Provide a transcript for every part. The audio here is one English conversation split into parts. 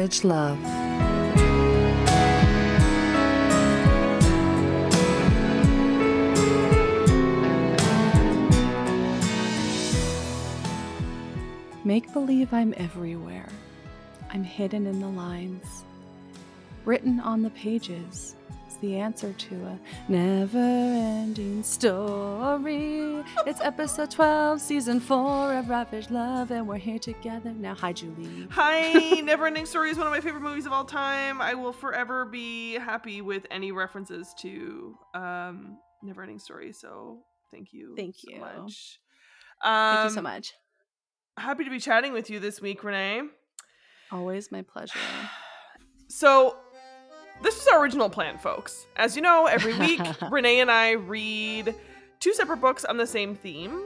Ravage Love. Make believe I'm everywhere. I'm hidden in the lines. Written on the pages the answer to a never ending story. It's episode 12, season 4 of Ravage Love, and we're here together. Now, hi, Julie. Hi, Never Ending Story is one of my favorite movies of all time. I will forever be happy with any references to um, Never Ending Story. So thank you. Thank so you. much. Thank you so Um, much. Happy to be chatting with you this week, Renee. Always my pleasure. So, this was our original plan, folks. As you know, every week Renee and I read two separate books on the same theme.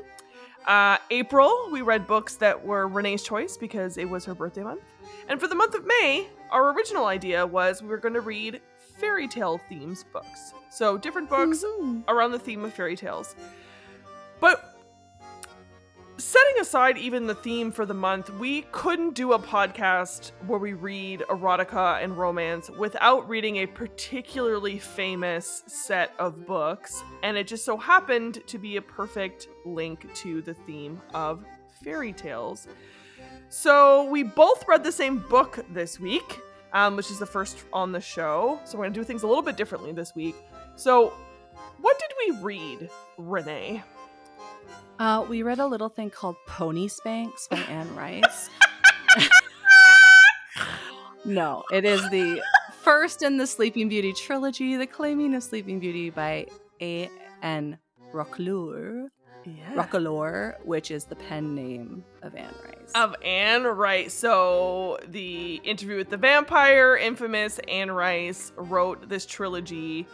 Uh, April, we read books that were Renee's choice because it was her birthday month. And for the month of May, our original idea was we were going to read fairy tale themes books. So, different books Mhm. around the theme of fairy tales. But setting aside even the theme for the month, we couldn't do a podcast where we read erotica and romance without reading a particularly famous set of books. And it just so happened to be a perfect link to the theme of fairy tales. So we both read the same book this week, um, which is the first on the show. So we're going to do things a little bit differently this week. So, what did we read, Renee? Uh, we read a little thing called Pony Spanks by Anne Rice. no, it is the first in the Sleeping Beauty trilogy, The Claiming of Sleeping Beauty by A. N. Roquelaure, Yeah. Roquelaure, which is the pen name of Anne Rice. Of Anne Rice. So, the interview with the vampire, infamous Anne Rice, wrote this trilogy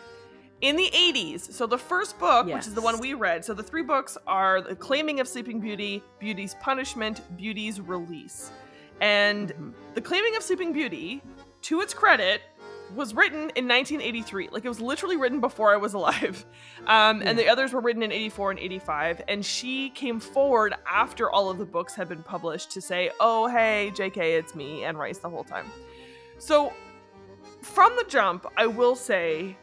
in the 80s. So, the first book, which is the one we read, so the three books are The Claiming of Sleeping Beauty, Beauty's Punishment, Beauty's Release. And Mhm. The Claiming of Sleeping Beauty, to its credit, was written in 1983. Like it was literally written before I was alive. Um, And the others were written in 84 and 85. And she came forward after all of the books had been published to say, oh, hey, JK, it's me, Anne Rice, the whole time. So from the jump, I will say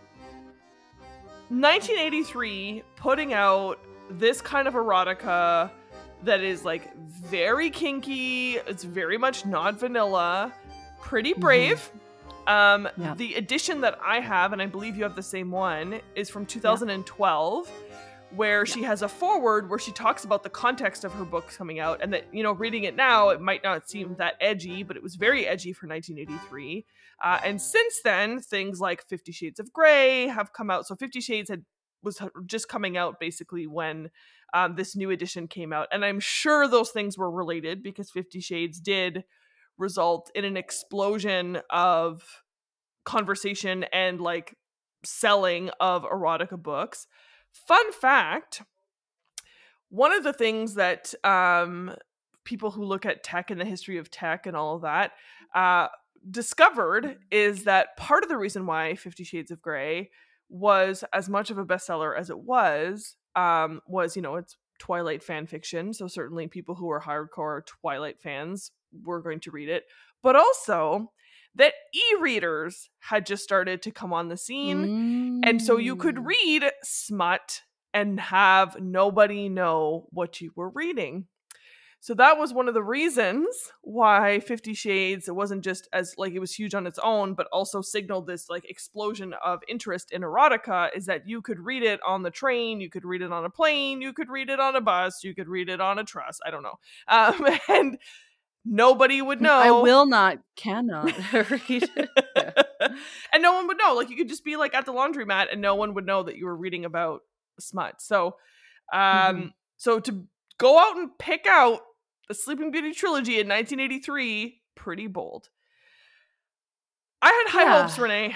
1983 putting out this kind of erotica that is like very kinky, it's very much not vanilla, pretty brave. Um, Yeah. The edition that I have, and I believe you have the same one, is from 2012, where she has a foreword where she talks about the context of her book coming out, and that you know, reading it now, it might not seem that edgy, but it was very edgy for 1983. Uh, and since then, things like Fifty Shades of Grey have come out. So Fifty Shades had was just coming out basically when um, this new edition came out, and I'm sure those things were related because Fifty Shades did result in an explosion of conversation and like selling of erotica books. Fun fact one of the things that um, people who look at tech and the history of tech and all of that uh, discovered is that part of the reason why Fifty Shades of Grey was as much of a bestseller as it was um, was, you know, it's Twilight fan fiction. So certainly people who are hardcore Twilight fans were going to read it, but also that e-readers had just started to come on the scene and so you could Mm. read smut and have nobody know what you were reading so that was one of the reasons why 50 shades it wasn't just as like it was huge on its own but also signaled this like explosion of interest in erotica is that you could read it on the train you could read it on a plane you could read it on a bus you could read it on a truss i don't know um, and nobody would know I will not, cannot read. Yeah. and no one would know. Like you could just be like at the laundromat and no one would know that you were reading about smut. So um Mhm. so to go out and pick out the Sleeping Beauty trilogy in 1983, pretty bold. I had high Yeah. hopes, Renee.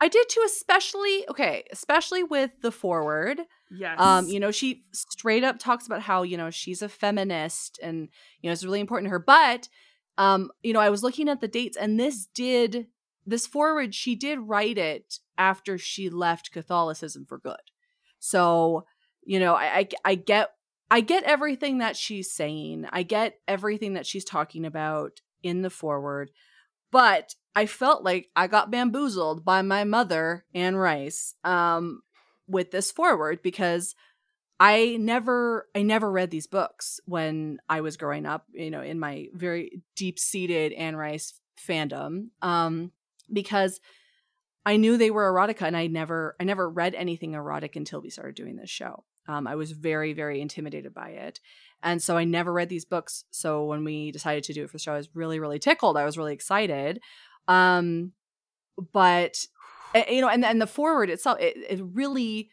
I did too, especially okay, especially with the forward. Yes. Um, you know, she straight up talks about how, you know, she's a feminist and, you know, it's really important to her. But um, you know, I was looking at the dates and this did this forward, she did write it after she left Catholicism for good. So, you know, I I, I get I get everything that she's saying. I get everything that she's talking about in the forward. but I felt like I got bamboozled by my mother, Anne Rice, um, with this forward because I never I never read these books when I was growing up, you know, in my very deep-seated Anne Rice fandom. Um, because I knew they were erotica and I never I never read anything erotic until we started doing this show. Um, I was very, very intimidated by it. And so I never read these books. So when we decided to do it for the show, I was really, really tickled. I was really excited. Um, but you know, and and the forward itself, it, it really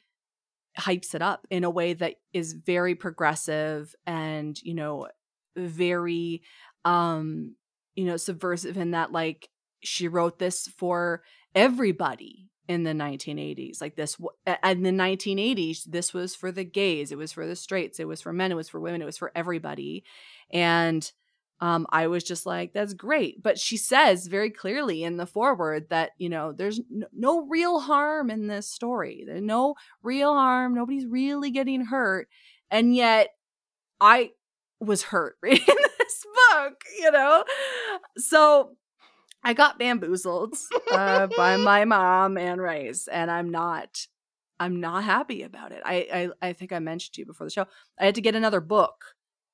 hypes it up in a way that is very progressive and you know very um you know subversive in that like she wrote this for everybody in the 1980s like this in the 1980s this was for the gays it was for the straights it was for men it was for women it was for everybody and um, I was just like, that's great. But she says very clearly in the foreword that, you know, there's no, no real harm in this story. There's no real harm. Nobody's really getting hurt. And yet I was hurt reading this book, you know? So I got bamboozled uh, by my mom Anne Rice, and I'm not. I'm not happy about it. I, I I think I mentioned to you before the show. I had to get another book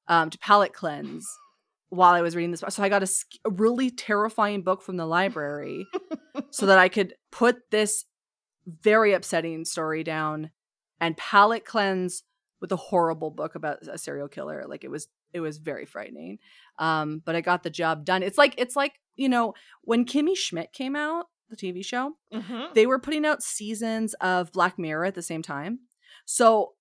um, to palate cleanse while I was reading this. So I got a, a really terrifying book from the library so that I could put this very upsetting story down and palate cleanse with a horrible book about a serial killer. Like it was it was very frightening. Um, but I got the job done. It's like it's like, you know, when Kimmy Schmidt came out, the TV show, mm-hmm. they were putting out seasons of Black Mirror at the same time. So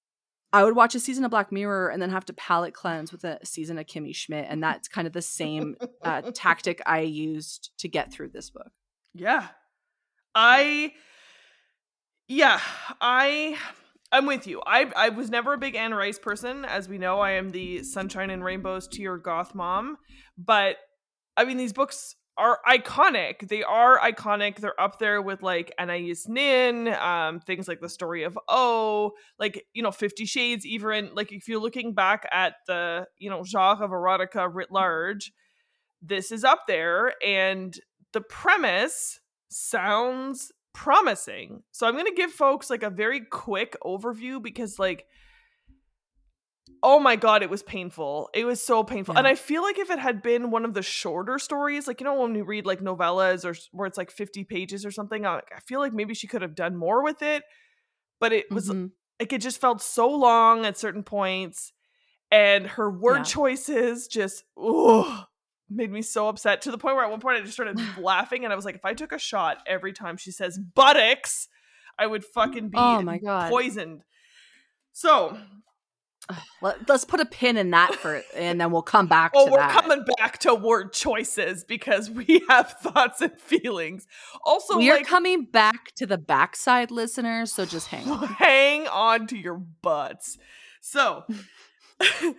I would watch a season of Black Mirror and then have to palate cleanse with a season of Kimmy Schmidt, and that's kind of the same uh, tactic I used to get through this book. Yeah, I, yeah, I, I'm with you. I I was never a big Anne Rice person, as we know. I am the Sunshine and Rainbows to your goth mom, but I mean these books are iconic. They are iconic. They're up there with like Anais Nin, um, things like the story of O, like you know Fifty Shades. Even like if you're looking back at the you know genre of erotica writ large, this is up there, and the premise sounds promising. So I'm gonna give folks like a very quick overview because like oh my god it was painful it was so painful yeah. and i feel like if it had been one of the shorter stories like you know when we read like novellas or where it's like 50 pages or something i, I feel like maybe she could have done more with it but it was mm-hmm. like it just felt so long at certain points and her word yeah. choices just oh made me so upset to the point where at one point i just started laughing and i was like if i took a shot every time she says buttocks i would fucking be oh my God. poisoned so let, us put a pin in that for, and then we'll come back. oh, we're that. coming back to word choices because we have thoughts and feelings. Also, we like, are coming back to the backside, listeners. So just hang on, hang on to your butts. So.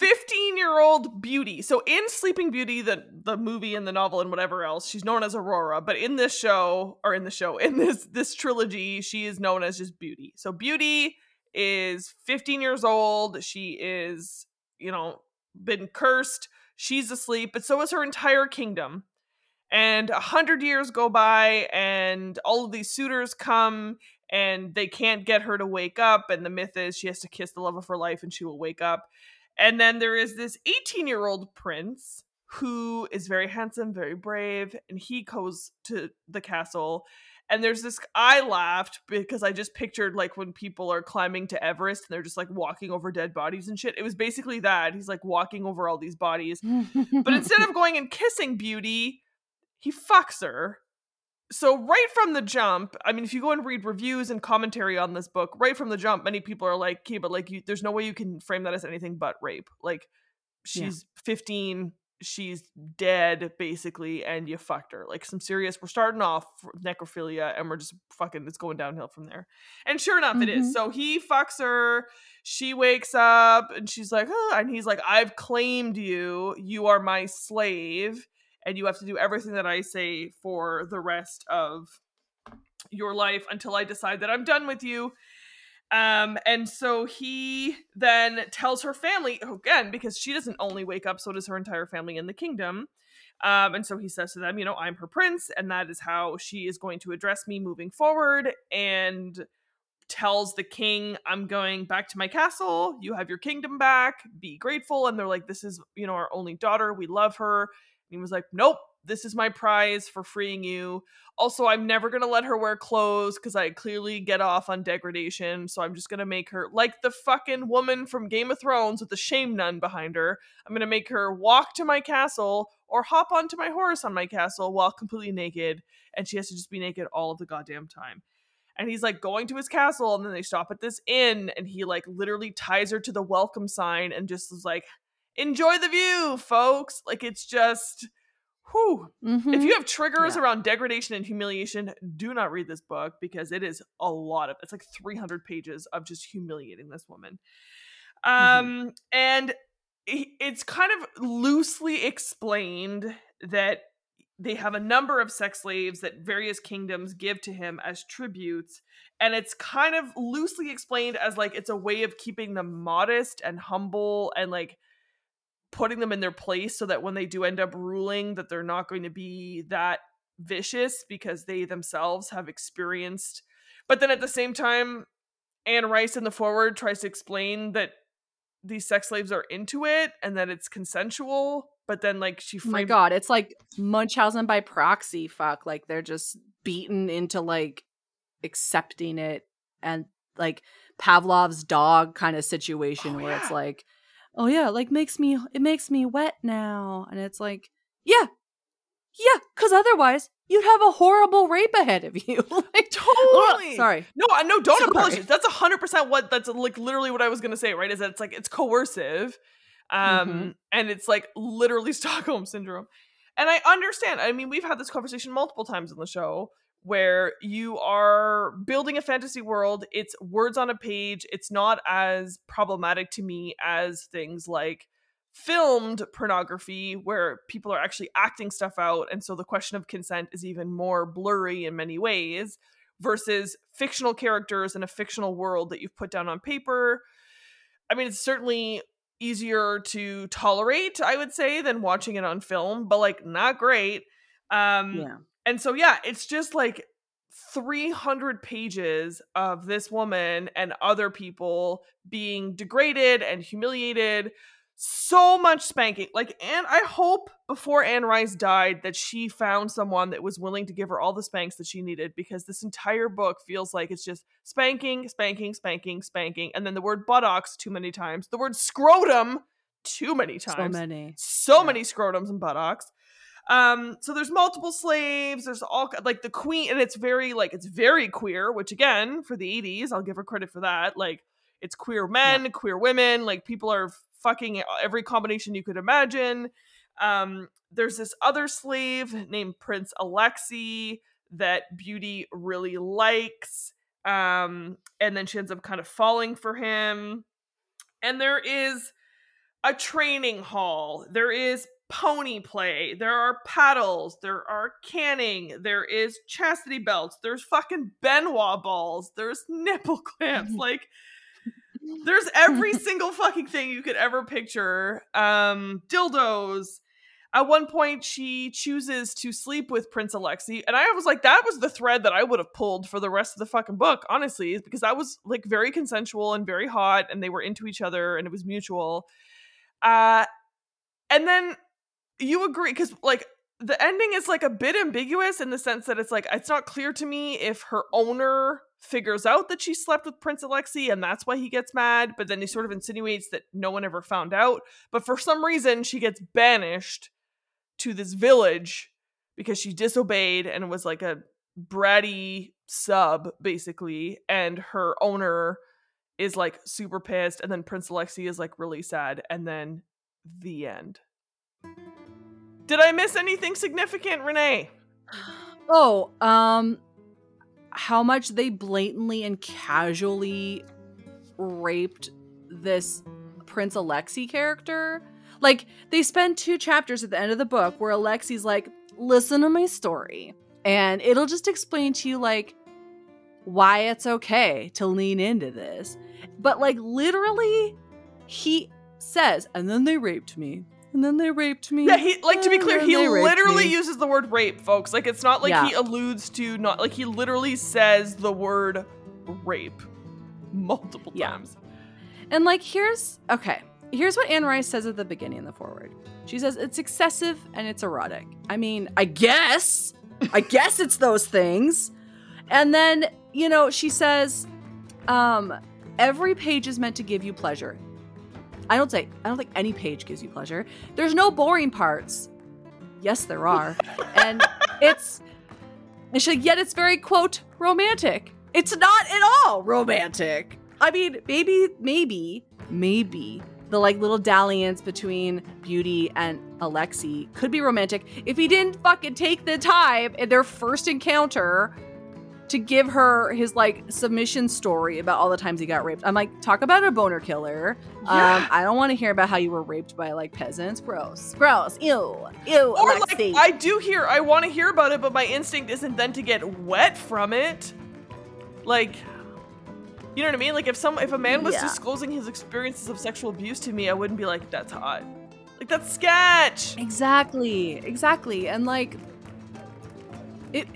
15 year old beauty. So in Sleeping Beauty, the the movie and the novel and whatever else, she's known as Aurora, but in this show or in the show in this this trilogy, she is known as just Beauty. So Beauty is 15 years old. She is, you know, been cursed. She's asleep, but so is her entire kingdom. And a hundred years go by, and all of these suitors come, and they can't get her to wake up. And the myth is she has to kiss the love of her life, and she will wake up. And then there is this 18 year old prince who is very handsome, very brave, and he goes to the castle. And there's this i laughed because i just pictured like when people are climbing to everest and they're just like walking over dead bodies and shit. It was basically that. He's like walking over all these bodies. But instead of going and kissing beauty he fucks her so right from the jump i mean if you go and read reviews and commentary on this book right from the jump many people are like okay but like you, there's no way you can frame that as anything but rape like she's yeah. 15 she's dead basically and you fucked her like some serious we're starting off necrophilia and we're just fucking it's going downhill from there and sure enough mm-hmm. it is mm-hmm. so he fucks her she wakes up and she's like oh, and he's like i've claimed you you are my slave and you have to do everything that i say for the rest of your life until i decide that i'm done with you um, and so he then tells her family again because she doesn't only wake up, so does her entire family in the kingdom. Um, and so he says to them, you know, I'm her prince, and that is how she is going to address me moving forward. And tells the king, I'm going back to my castle. You have your kingdom back. Be grateful. And they're like, This is, you know, our only daughter. We love her. And he was like, Nope, this is my prize for freeing you. Also, I'm never going to let her wear clothes because I clearly get off on degradation. So I'm just going to make her like the fucking woman from Game of Thrones with the shame nun behind her. I'm going to make her walk to my castle or hop onto my horse on my castle while completely naked. And she has to just be naked all of the goddamn time. And he's like going to his castle, and then they stop at this inn, and he like literally ties her to the welcome sign and just is like, enjoy the view, folks. Like it's just Whew. Mm-hmm. If you have triggers yeah. around degradation and humiliation, do not read this book because it is a lot of it's like 300 pages of just humiliating this woman. Mm-hmm. Um and it's kind of loosely explained that they have a number of sex slaves that various kingdoms give to him as tributes and it's kind of loosely explained as like it's a way of keeping them modest and humble and like putting them in their place so that when they do end up ruling that they're not going to be that vicious because they themselves have experienced but then at the same time Anne Rice in the forward tries to explain that these sex slaves are into it and that it's consensual but then like she frames- oh my god it's like munchausen by proxy fuck like they're just beaten into like accepting it and like pavlov's dog kind of situation oh, where yeah. it's like oh yeah, like makes me it makes me wet now. And it's like, yeah. Yeah, because otherwise you'd have a horrible rape ahead of you. like totally. sorry. No, no, don't sorry. apologize. That's hundred percent what that's like literally what I was gonna say, right? Is that it's like it's coercive. Um mm-hmm. and it's like literally Stockholm syndrome. And I understand. I mean, we've had this conversation multiple times in the show where you are building a fantasy world. It's words on a page. It's not as problematic to me as things like filmed pornography, where people are actually acting stuff out. And so the question of consent is even more blurry in many ways versus fictional characters in a fictional world that you've put down on paper. I mean, it's certainly easier to tolerate, I would say, than watching it on film, but like not great. Um, yeah and so yeah it's just like 300 pages of this woman and other people being degraded and humiliated so much spanking like and i hope before anne rice died that she found someone that was willing to give her all the spanks that she needed because this entire book feels like it's just spanking spanking spanking spanking and then the word buttocks too many times the word scrotum too many times so many so yeah. many scrotums and buttocks um, so there's multiple slaves. There's all like the queen, and it's very like it's very queer. Which again, for the '80s, I'll give her credit for that. Like it's queer men, yeah. queer women. Like people are fucking every combination you could imagine. Um, there's this other slave named Prince Alexei that Beauty really likes. Um, and then she ends up kind of falling for him. And there is a training hall. There is pony play, there are paddles, there are canning, there is chastity belts, there's fucking Ben Wa balls, there's nipple clamps, like there's every single fucking thing you could ever picture. Um, dildos. At one point, she chooses to sleep with Prince Alexei, and I was like, that was the thread that I would have pulled for the rest of the fucking book, honestly, because that was like very consensual and very hot, and they were into each other, and it was mutual. Uh, and then you agree because like the ending is like a bit ambiguous in the sense that it's like it's not clear to me if her owner figures out that she slept with Prince Alexei and that's why he gets mad, but then he sort of insinuates that no one ever found out. But for some reason, she gets banished to this village because she disobeyed and was like a bratty sub, basically. And her owner is like super pissed. And then Prince Alexei is like really sad. And then the end. Did I miss anything significant, Renee? Oh, um, how much they blatantly and casually raped this Prince Alexei character. Like, they spend two chapters at the end of the book where Alexei's like, listen to my story. And it'll just explain to you, like, why it's okay to lean into this. But, like, literally, he says, and then they raped me and then they raped me. Yeah, he like to be clear, he literally me." uses the word rape, folks. Like it's not like Yeah. he alludes to not like he literally says the word rape multiple Yeah. times. And like, here's okay. Here's what Anne Rice says at the beginning of the forward. She says it's excessive and it's erotic. I mean, I guess, I guess it's those things. And then you know, she says, um, every page is meant to give you pleasure. I don't say I don't think any page gives you pleasure. There's no boring parts. Yes, there are, and it's and she yet it's very quote romantic. It's not at all romantic. I mean, maybe, maybe, maybe the like little dalliance between Beauty and Alexei could be romantic if he didn't fucking take the time in their first encounter to give her his like submission story about all the times he got raped. I'm like, talk about a boner killer. Yeah. Um, I don't want to hear about how you were raped by like peasants. Gross. Gross. Ew. Ew. Or Alexei. like I do hear I want to hear about it, but my instinct isn't then to get wet from it. Like you know what I mean? Like if some if a man was Yeah. disclosing his experiences of sexual abuse to me, I wouldn't be like, that's hot. Like that's sketch. Exactly, exactly. And like it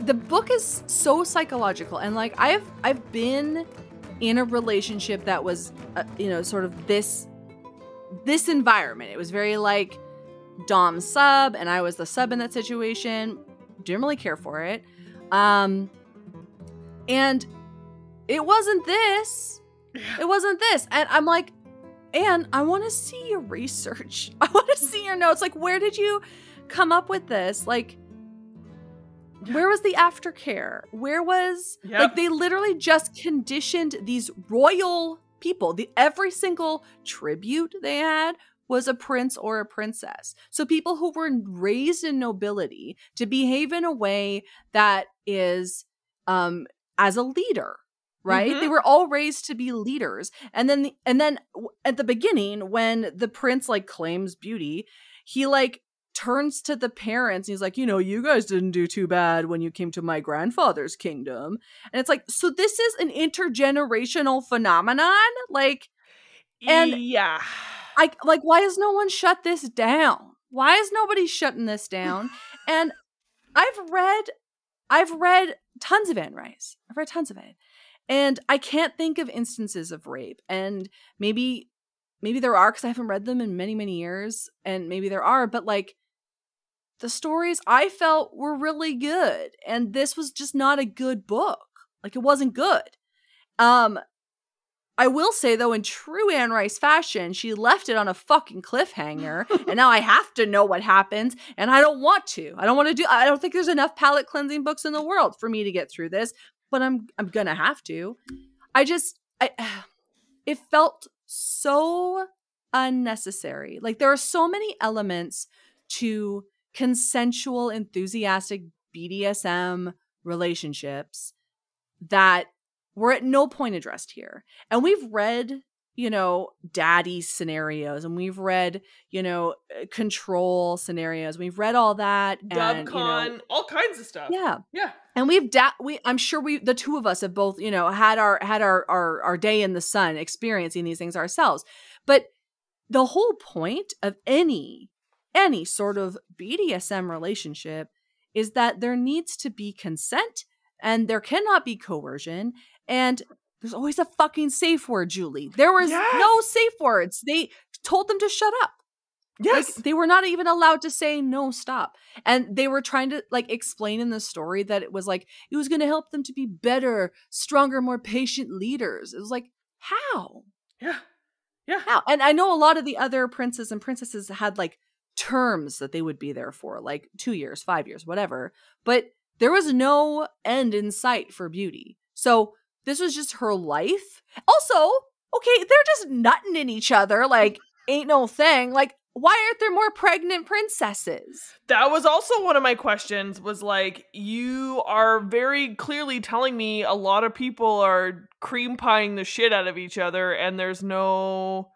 the book is so psychological and like I've I've been in a relationship that was uh, you know sort of this this environment. It was very like dom sub and I was the sub in that situation. Didn't really care for it. Um and it wasn't this. It wasn't this. And I'm like and I want to see your research. I want to see your notes. Like, where did you come up with this? Like, where was the aftercare? Where was Yep. like they literally just conditioned these royal people. The every single tribute they had was a prince or a princess. So people who were raised in nobility to behave in a way that is um as a leader right Mhm. they were all raised to be leaders and then the, and then at the beginning when the prince like claims beauty he like turns to the parents and he's like you know you guys didn't do too bad when you came to my grandfather's kingdom and it's like so this is an intergenerational phenomenon like and- yeah. I like why has no one shut this down? Why is nobody shutting this down? and I've read I've read tons of Anne Rice. I've read tons of it. And I can't think of instances of rape. And maybe maybe there are because I haven't read them in many, many years. And maybe there are, but like the stories I felt were really good. And this was just not a good book. Like it wasn't good. Um I will say though, in true Anne Rice fashion, she left it on a fucking cliffhanger, and now I have to know what happens, and I don't want to. I don't want to do. I don't think there's enough palate cleansing books in the world for me to get through this, but I'm I'm gonna have to. I just I it felt so unnecessary. Like there are so many elements to consensual, enthusiastic BDSM relationships that were at no point addressed here. And we've read, you know, daddy scenarios and we've read, you know, uh, control scenarios. We've read all that. and, you know, all kinds of stuff. yeah. Yeah. And we've da- we I'm sure we the two of us have both, you know, had our had our our our day in the sun experiencing these things ourselves. But the whole point of any any sort of BDSM relationship is that there needs to be consent and there cannot be coercion and there's always a fucking safe word, Julie. There was Yes. no safe words. They told them to shut up. Yes. Like, they were not even allowed to say no, stop. And they were trying to like explain in the story that it was like it was going to help them to be better, stronger, more patient leaders. It was like, how? yeah. Yeah. How? And I know a lot of the other princes and princesses had like terms that they would be there for, like 2 years, 5 years, whatever. But there was no end in sight for beauty. So this was just her life. Also, okay, they're just nutting in each other like ain't no thing. Like why aren't there more pregnant princesses? That was also one of my questions was like you are very clearly telling me a lot of people are cream pieing the shit out of each other and there's no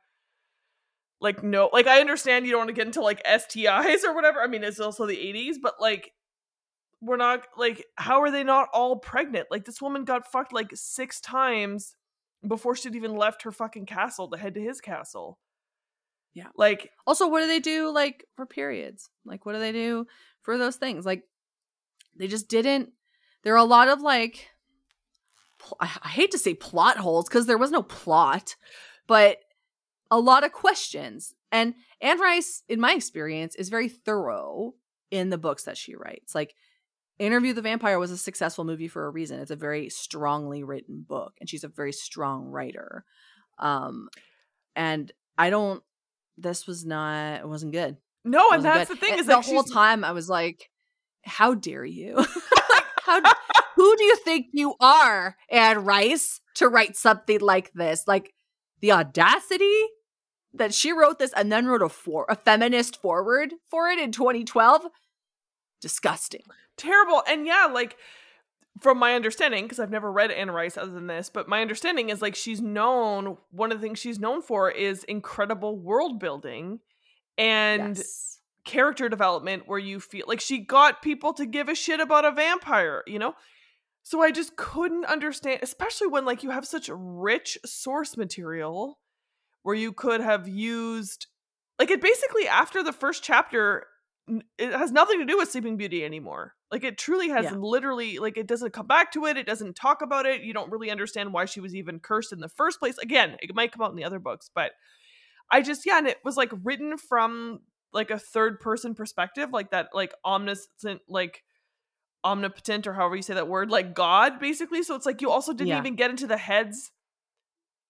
like no like I understand you don't want to get into like STIs or whatever. I mean it's also the 80s, but like we're not like how are they not all pregnant? Like this woman got fucked like 6 times before she'd even left her fucking castle to head to his castle. Yeah. Like Also, what do they do like for periods? Like, what do they do for those things? Like, they just didn't. There are a lot of like, pl- I hate to say plot holes because there was no plot, but a lot of questions. And Anne Rice, in my experience, is very thorough in the books that she writes. Like, Interview the Vampire was a successful movie for a reason. It's a very strongly written book, and she's a very strong writer. Um, and I don't. This was not. It wasn't good. no, and wasn't that's good. the thing And is the like whole she's- time I was like, "How dare you? How? Who do you think you are, Anne Rice, to write something like this? Like the audacity that she wrote this and then wrote a for a feminist forward for it in 2012. Disgusting. terrible. And yeah, like from my understanding, because I've never read Anne Rice other than this, but my understanding is like she's known. One of the things she's known for is incredible world building and yes. character development, where you feel like she got people to give a shit about a vampire. You know. So I just couldn't understand, especially when like you have such rich source material where you could have used like it basically after the first chapter it has nothing to do with sleeping beauty anymore like it truly has Yeah. literally like it doesn't come back to it it doesn't talk about it you don't really understand why she was even cursed in the first place again it might come out in the other books but i just yeah and it was like written from like a third person perspective like that like omniscient like omnipotent or however you say that word like god basically so it's like you also didn't Yeah. even get into the heads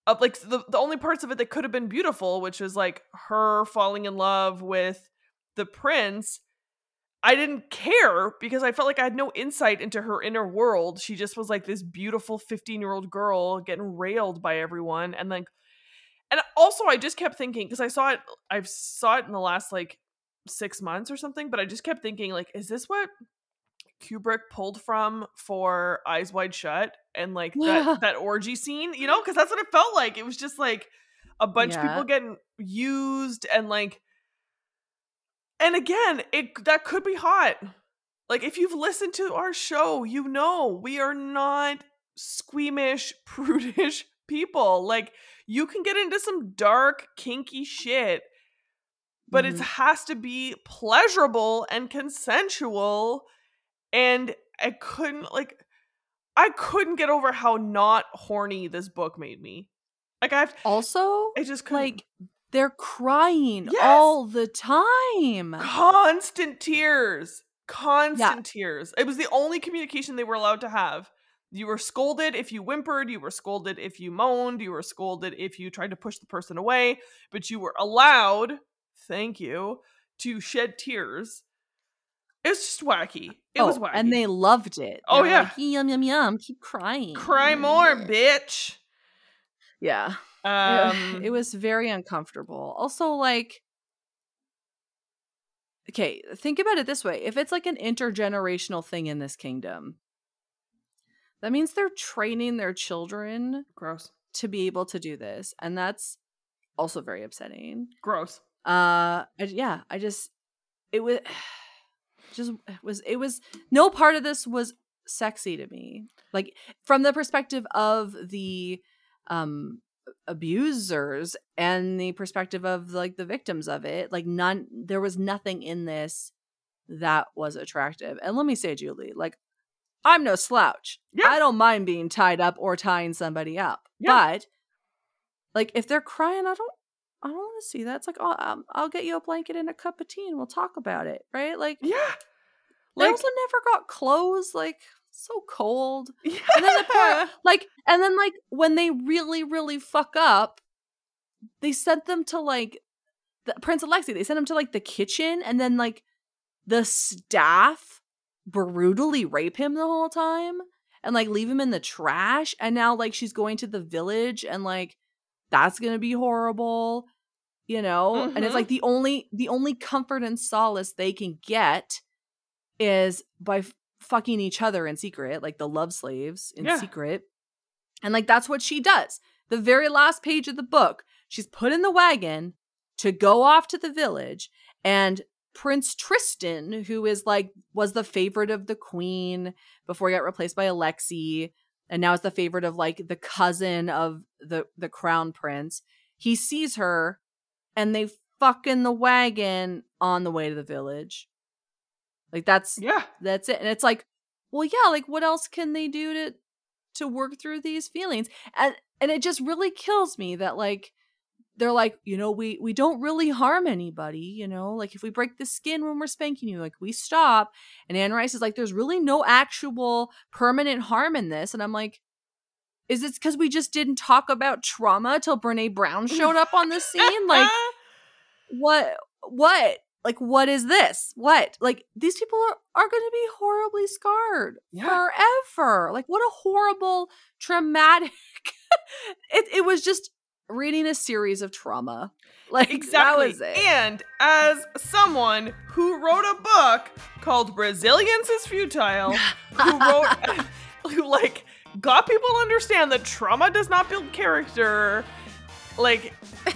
of like the, the only parts of it that could have been beautiful which was like her falling in love with the prince i didn't care because i felt like i had no insight into her inner world. She just was like this beautiful 15 year old girl getting railed by everyone and like and also i just kept thinking because i saw it I've saw it in the last like six months or something but i just kept thinking like is this what kubrick pulled from for eyes wide shut and like that, that orgy scene you know because that's what it felt like. It was just like a bunch of people getting used and like and again it that could be hot. Like if you've listened to our show you know we are not squeamish prudish people. Like you can get into some dark kinky shit but it Mhm. has to be pleasurable and consensual and i couldn't like i couldn't get over how not horny this book made me like i've also i just couldn't like they're crying Yes. all the time. constant tears constant tears it was the only communication they were allowed to have you were scolded if you whimpered you were scolded if you moaned you were scolded if you tried to push the person away but you were allowed thank you to shed tears it was just wacky it oh, was wacky and they loved it. Oh, yeah. like, yum yum yum. Keep crying. cry more bitch Yeah. um it was very uncomfortable. Also, like, okay, think about it this way: if it's like an intergenerational thing in this kingdom, that means they're training their children gross to be able to do this, and that's also very upsetting. gross Uh, I, yeah, I just it was just was it was no part of this was sexy to me. Like from the perspective of the um abusers and the perspective of like the victims of it, like none there was nothing in this that was attractive. And let me say, Julie, like I'm no slouch. Yeah. I don't mind being tied up or tying somebody up. Yeah. But like if they're crying, I don't I don't want to see that. It's like, oh, um, I'll get you a blanket and a cup of tea, and we'll talk about it, right? Like, yeah they also never got clothes. Like, so cold. yeah And then the poor, like, and then like when they really, really fuck up, they sent them to like the Prince Alexei. They sent him to like the kitchen, and then like the staff brutally rape him the whole time, and like leave him in the trash. And now like she's going to the village, and like that's gonna be horrible you know and it's Mhm. like the only the only comfort and solace they can get is by f- fucking each other in secret like the love slaves in Yeah. secret and like that's what she does the very last page of the book she's put in the wagon to go off to the village and prince tristan who is like was the favorite of the queen before he got replaced by alexei and now is the favorite of like the cousin of the the crown prince he sees her and they fucking the wagon on the way to the village. Like that's Yeah. that's it. And it's like, well, yeah, like what else can they do to to work through these feelings? And and it just really kills me that like they're like, you know, we we don't really harm anybody, you know, like if we break the skin when we're spanking you, like we stop. And Anne Rice is like, there's really no actual permanent harm in this. And I'm like, is it because we just didn't talk about trauma till Brene Brown showed up on the scene? Like, what what like what is this what like these people are, are going to be horribly scarred Yeah. forever like what a horrible traumatic it, it was just reading a series of trauma like Exactly. that was it And as someone who wrote a book called Brazilians is Futile, who wrote, who like got people to understand that trauma does not build character, like,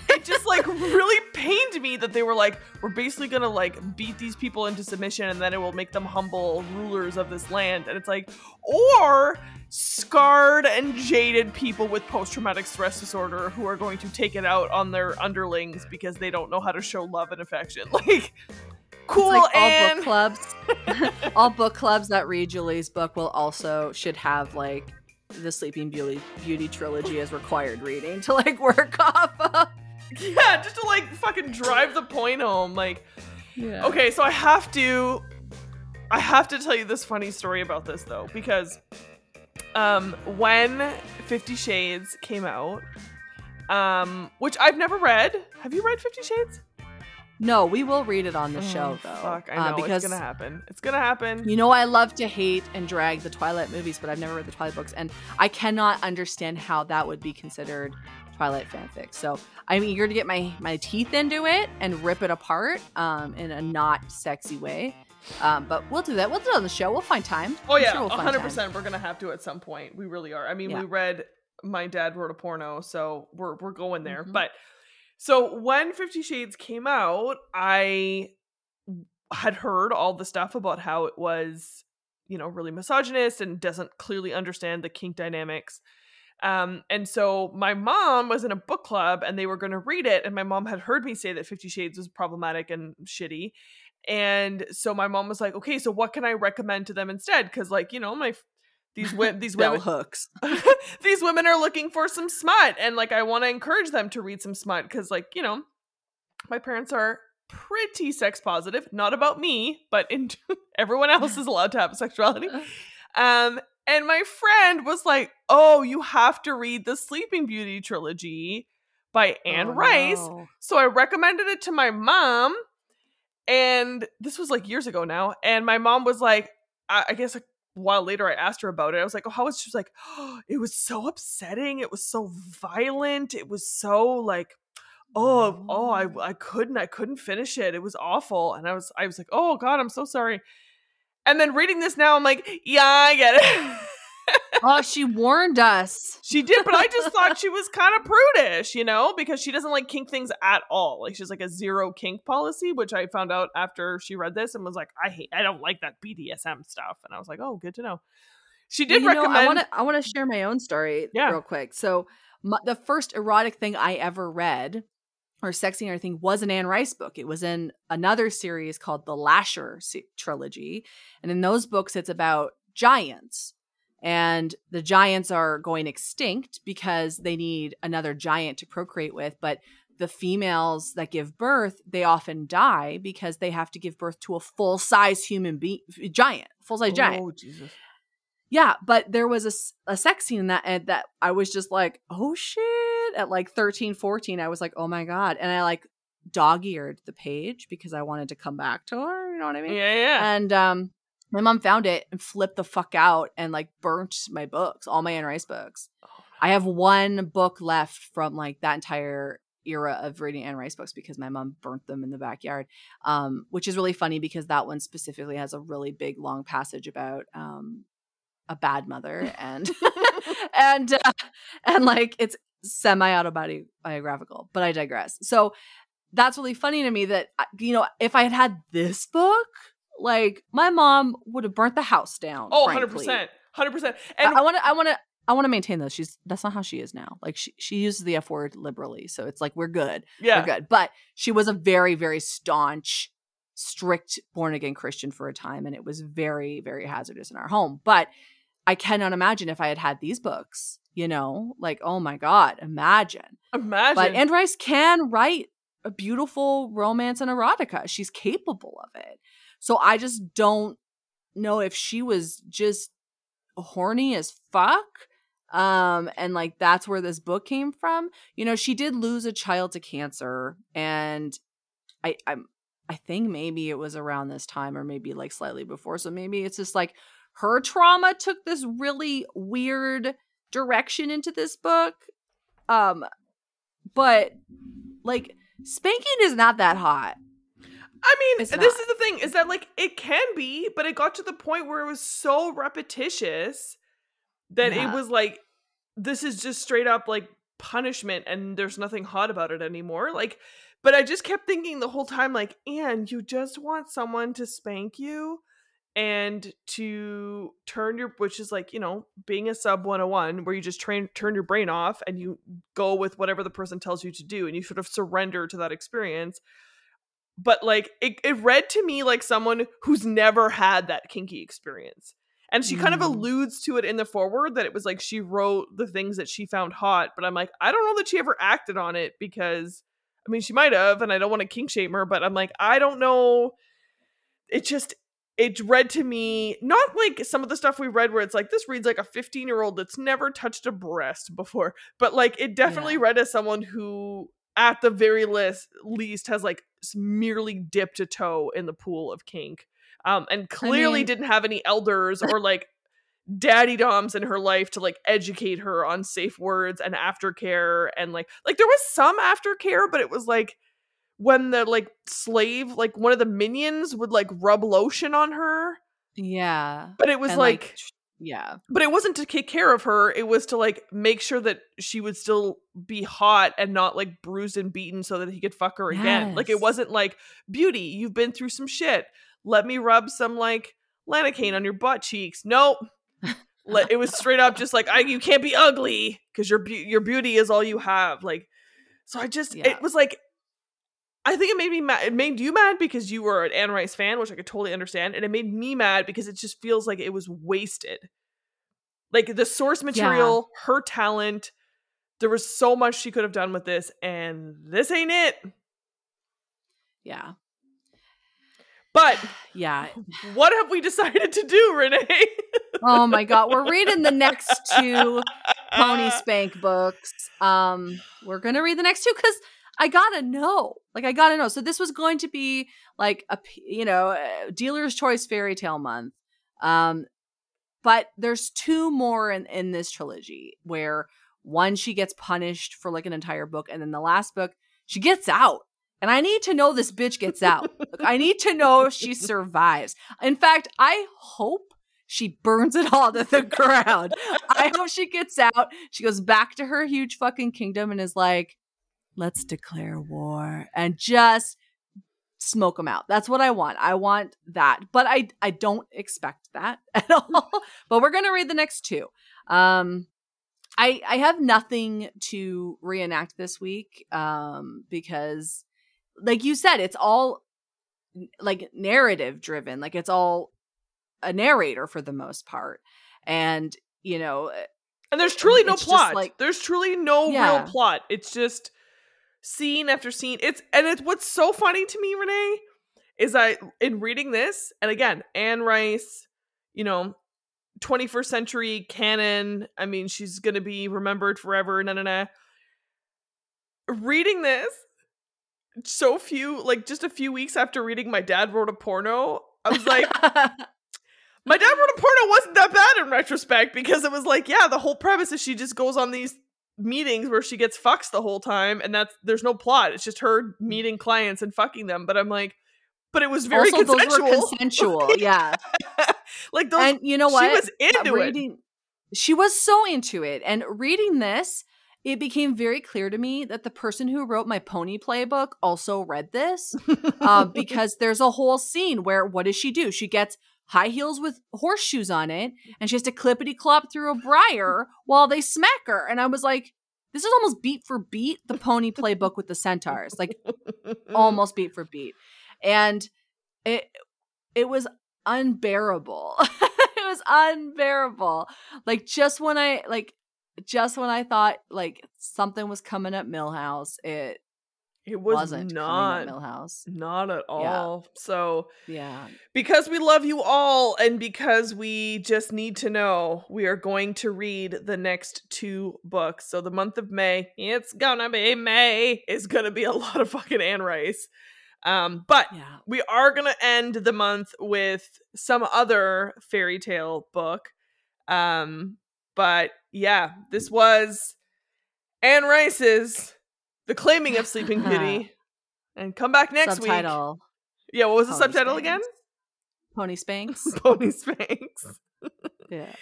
it just like really pained me that they were like, we're basically gonna like beat these people into submission and then it will make them humble rulers of this land. And it's like, or scarred and jaded people with post traumatic stress disorder who are going to take it out on their underlings because they don't know how to show love and affection. Like, cool, like all and book clubs all book clubs that read julie's book will also should have like the sleeping beauty beauty trilogy as required reading to like work off of yeah, just to like fucking drive the point home. Like, yeah Okay, so I have to I have to tell you this funny story about this though because um when 50 Shades came out um which I've never read. Have you read 50 Shades? No, we will read it on the show though. Oh, Fuck, I uh, know because it's to happen. It's to happen. you know I love to hate and drag the Twilight movies, but I've never read the Twilight books, and I cannot understand how that would be considered Twilight fanfic. So I'm eager to get my my teeth into it and rip it apart um, in a not sexy way. Um, but we'll do that. We'll do it on the show. We'll find time. Oh yeah, sure we'll 100%. We're to have to at some point. We really are. I mean, Yeah. we read my dad wrote a porno, so we're we're going there. Mhm. But so when 50 Shades came out, I had heard all the stuff about how it was, you know, really misogynist and doesn't clearly understand the kink dynamics. Um, and so my mom was in a book club and they were going to read it. And my mom had heard me say that Fifty Shades was problematic and shitty. And so my mom was like, okay, so what can I recommend to them instead? Because, like, you know, my these women, these women, hooks. these women are looking for some smut and like i want to encourage them to read some smut because like you know my parents are pretty sex positive not about me but in everyone else is allowed to have sexuality um and my friend was like oh you have to read the sleeping beauty trilogy by anne Oh, rice no. so I recommended it to my mom, and this was like years ago now. And my mom was like, I, I guess a while later, I asked her about it. I was like, "Oh, how was?" She was like, oh, "It was so upsetting. It was so violent. It was so like." Oh, oh, I, mm. I couldn't, I couldn't finish it. It was awful. And I was, I was like, oh God, I'm so sorry. And then reading this now, I'm like, yeah, I get it. oh, she warned us. She did, but I just thought she was kind of prudish, you know, because she doesn't like kink things at all. Like she's like a zero kink policy, which I found out after she read this and was like, I hate, I don't like that BDSM stuff. And I was like, oh, good to know. She did You know, recommend. I want to. I want to share my own story Yeah. real quick. So, my, the first erotic thing I ever read, or sexy or anything, was an Anne Rice book. It was in another series called the Lasher trilogy, and in those books, it's about giants, and the giants are going extinct because they need another giant to procreate with, but the females that give birth they often die because they have to give birth to a full size human being giant full size giant Oh, Jesus. yeah, but there was a sex scene in that and that I was just like, oh shit. At like 13, 14, I was like, oh my God. And I like dog eared the page because I wanted to come back to her. You know what I mean Yeah, yeah. And um my mom found it and flipped the fuck out and like burnt my books, all my Anne Rice books. Oh, I have one book left from like that entire era of reading Anne Rice books because my mom burnt them in the backyard. Um, which is really funny because that one specifically has a really big long passage about um a bad mother and and uh, and like it's semi autobiographical, but I digress. So that's really funny to me that uh, you know if I had had this book, like my mom would have burnt the house down. Oh, frankly. 100%. 100%. And I want to. I want to. I want to maintain those. She's that's not how she is now. Like she she uses the F word liberally, so it's like we're good. Yeah. We're good. But she was a very very staunch, strict born again Christian for a time, and it was very very hazardous in our home. But I cannot imagine if I had had these books. You know, like oh my god, imagine. Imagine. But Anne Rice can write a beautiful romance and erotica. She's capable of it. So I just don't know if she was just horny as fuck um and like that's where this book came from. You know she did lose a child to cancer and i i'm i think maybe it was around this time or maybe like slightly before. So maybe it's just like her trauma took this really weird direction into this book. Um but like spanking is not that hot I mean, It's this not. is the thing is that like it can be, but it got to the point where it was so repetitious that Yeah. it was like this is just straight up like punishment and there's nothing hot about it anymore. Like but I just kept thinking the whole time like, "And you just want someone to spank you and to turn your which is like, you know, being a sub 101 where you just train turn your brain off and you go with whatever the person tells you to do and you sort of surrender to that experience." But like it, it read to me like someone who's never had that kinky experience and she kind of Mm. alludes to it in the foreword that it was like she wrote the things that she found hot but i'm like i don't know that she ever acted on it because i mean she might have and i don't want to kink shame her but i'm like i don't know it just it read to me not like some of the stuff we read where it's like this reads like a 15 year old that's never touched a breast before but like it definitely Yeah. read as someone who at the very least least has like merely dipped a toe in the pool of kink um and clearly mean- didn't have any elders or like daddy doms in her life to like educate her on safe words and aftercare and like like there was some aftercare but it was like when the like slave like one of the minions would like rub lotion on her yeah but it was like tr- yeah. But it wasn't to take care of her it was to like make sure that she would still be hot and not like bruised and beaten so that he could fuck her again. Like it wasn't like beauty you've been through some shit. Let me rub some like lanacane on your butt cheeks. Nope. Let- it was straight up just like I, you can't be ugly because your beau- your beauty is all you have. Like so i just Yeah. it was like I think it made me mad. It made you mad because you were an Anne Rice fan, which I could totally understand, and it made me mad because it just feels like it was wasted. Like the source material, her talent, there was so much she could have done with this, and this ain't it. yeah But yeah what have we decided to do, Renee? oh my god we're reading the next two pony spank books um we're gonna read the next two because i gotta know like i gotta know so this was going to be like a, you know uh, dealer's choice fairy tale month um but there's two more in in this trilogy where one she gets punished for like an entire book and then the last book she gets out and i need to know this bitch gets out i need to know if she survives in fact i hope she burns it all to the ground. I hope she gets out. She goes back to her huge fucking kingdom and is like, let's declare war and just smoke them out. That's what I want. I want that. But I I don't expect that at all. but we're going to read the next two. Um I I have nothing to reenact this week um because like you said it's all like narrative driven. Like it's all a narrator for the most part. And, you know, and there's truly no plot. like- there's truly no Yeah. real plot. It's just scene after scene. It's and it's what's so funny to me, Renee, is I in reading this, and again, Anne Rice, you know, 21st century canon. I mean, she's gonna be remembered forever. Na na na. Reading this, so few like just a few weeks after reading my dad wrote a porno, I was like, my dad wrote a porno wasn't that bad in retrospect because it was like, yeah, the whole premise is she just goes on these meetings where she gets fucks the whole time, and that's there's no plot. It's just her meeting clients and fucking them. But I'm like, but it was very also, consensual. those were consensual. yeah. like those, and you know what? she was into it. She was so into it. And reading this, it became very clear to me that the person who wrote my pony playbook also read this uh, because there's a whole scene where what does she do? She gets high heels with horseshoes on it, and she has to clippity clop through a briar while they smack her. And I was like, this is almost beat for beat the pony playbook with the centaurs, like almost beat for beat. And it it was unbearable. it was unbearable. Like just when I like just when I thought like something was coming up Milhouse, it it was wasn't not Milhouse. not at all. So Yeah. because we love you all and because we just need to know, we are going to read the next two books. So the month of May, it's gonna be May, It's gonna be a lot of fucking Anne Rice. Um, but Yeah. we are gonna end the month with some other fairy tale book. Um, but yeah, this was Anne Rice's The Claiming of Sleeping Beauty. and come back next week. Subtitle. Yeah, what was the Pony subtitle again? Pony Spanks. Pony Spanx. yeah.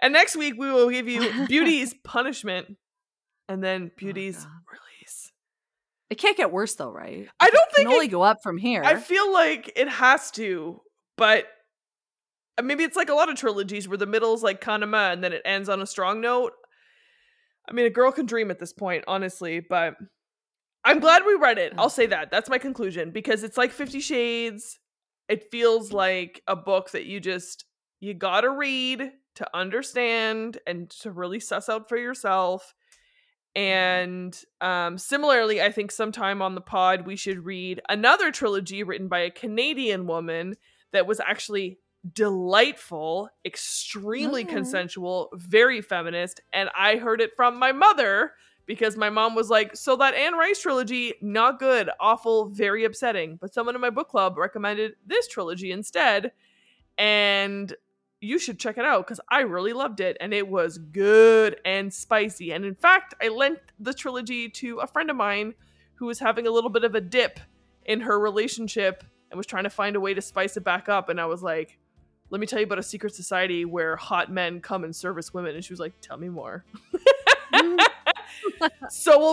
And next week we will give you Beauty's punishment and then Beauty's God. release. It can't get worse though, right? I don't think. It can only go up from here. I feel like it has to, but uh, maybe it's like a lot of trilogies where the middle's like kanama and then it ends on a strong note. I mean, a girl can dream at this point, honestly, but I'm glad we read it. I'll mm. say that. That's my conclusion because it's like 50 Shades. It feels like a book that you just you got to read to understand and to really suss out for yourself. Mm-hmm. And um, similarly, I think sometime on the pod we should read another trilogy written by a Canadian woman that was actually delightful, extremely Oh. consensual, very feminist. And I heard it from my mother because my mom was like, So that Anne Rice trilogy, not good, awful, very upsetting. But someone in my book club recommended this trilogy instead. And you should check it out because I really loved it and it was good and spicy. And in fact, I lent the trilogy to a friend of mine who was having a little bit of a dip in her relationship and was trying to find a way to spice it back up. And I was like, let me tell you about a secret society where hot men come and service women. And she was like, tell me more. Mm. So we'll